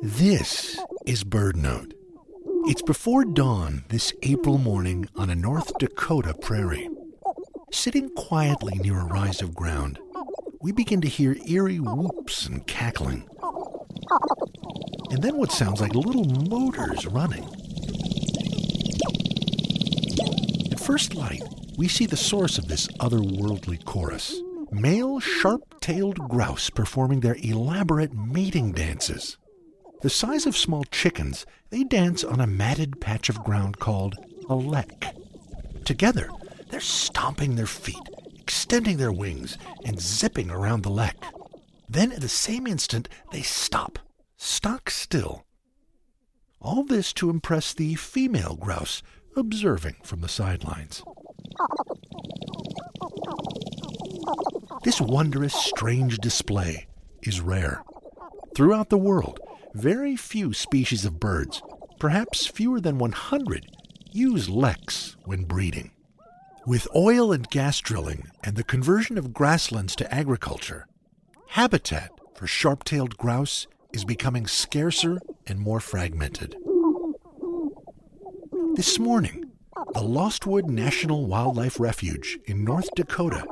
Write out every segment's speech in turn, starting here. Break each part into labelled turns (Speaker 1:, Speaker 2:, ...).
Speaker 1: This is BirdNote. It's before dawn this April morning on a North Dakota prairie. Sitting quietly near a rise of ground, we begin to hear eerie whoops and cackling. And then what sounds like little motors running. At first light, we see the source of this otherworldly chorus male sharp tailed grouse performing their elaborate mating dances. The size of small chickens, they dance on a matted patch of ground called a lek. Together, they're stomping their feet, extending their wings, and zipping around the lek. Then, at the same instant, they stop, stock still. All this to impress the female grouse observing from the sidelines. This wondrous, strange display is rare. Throughout the world, very few species of birds, perhaps fewer than 100, use leks when breeding. With oil and gas drilling and the conversion of grasslands to agriculture, habitat for sharp tailed grouse is becoming scarcer and more fragmented. This morning, the Lostwood National Wildlife Refuge in North Dakota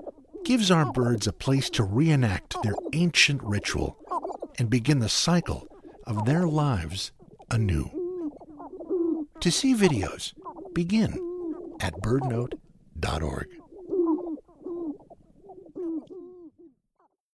Speaker 1: gives our birds a place to reenact their ancient ritual and begin the cycle of their lives anew. To see videos, begin at birdnote.org.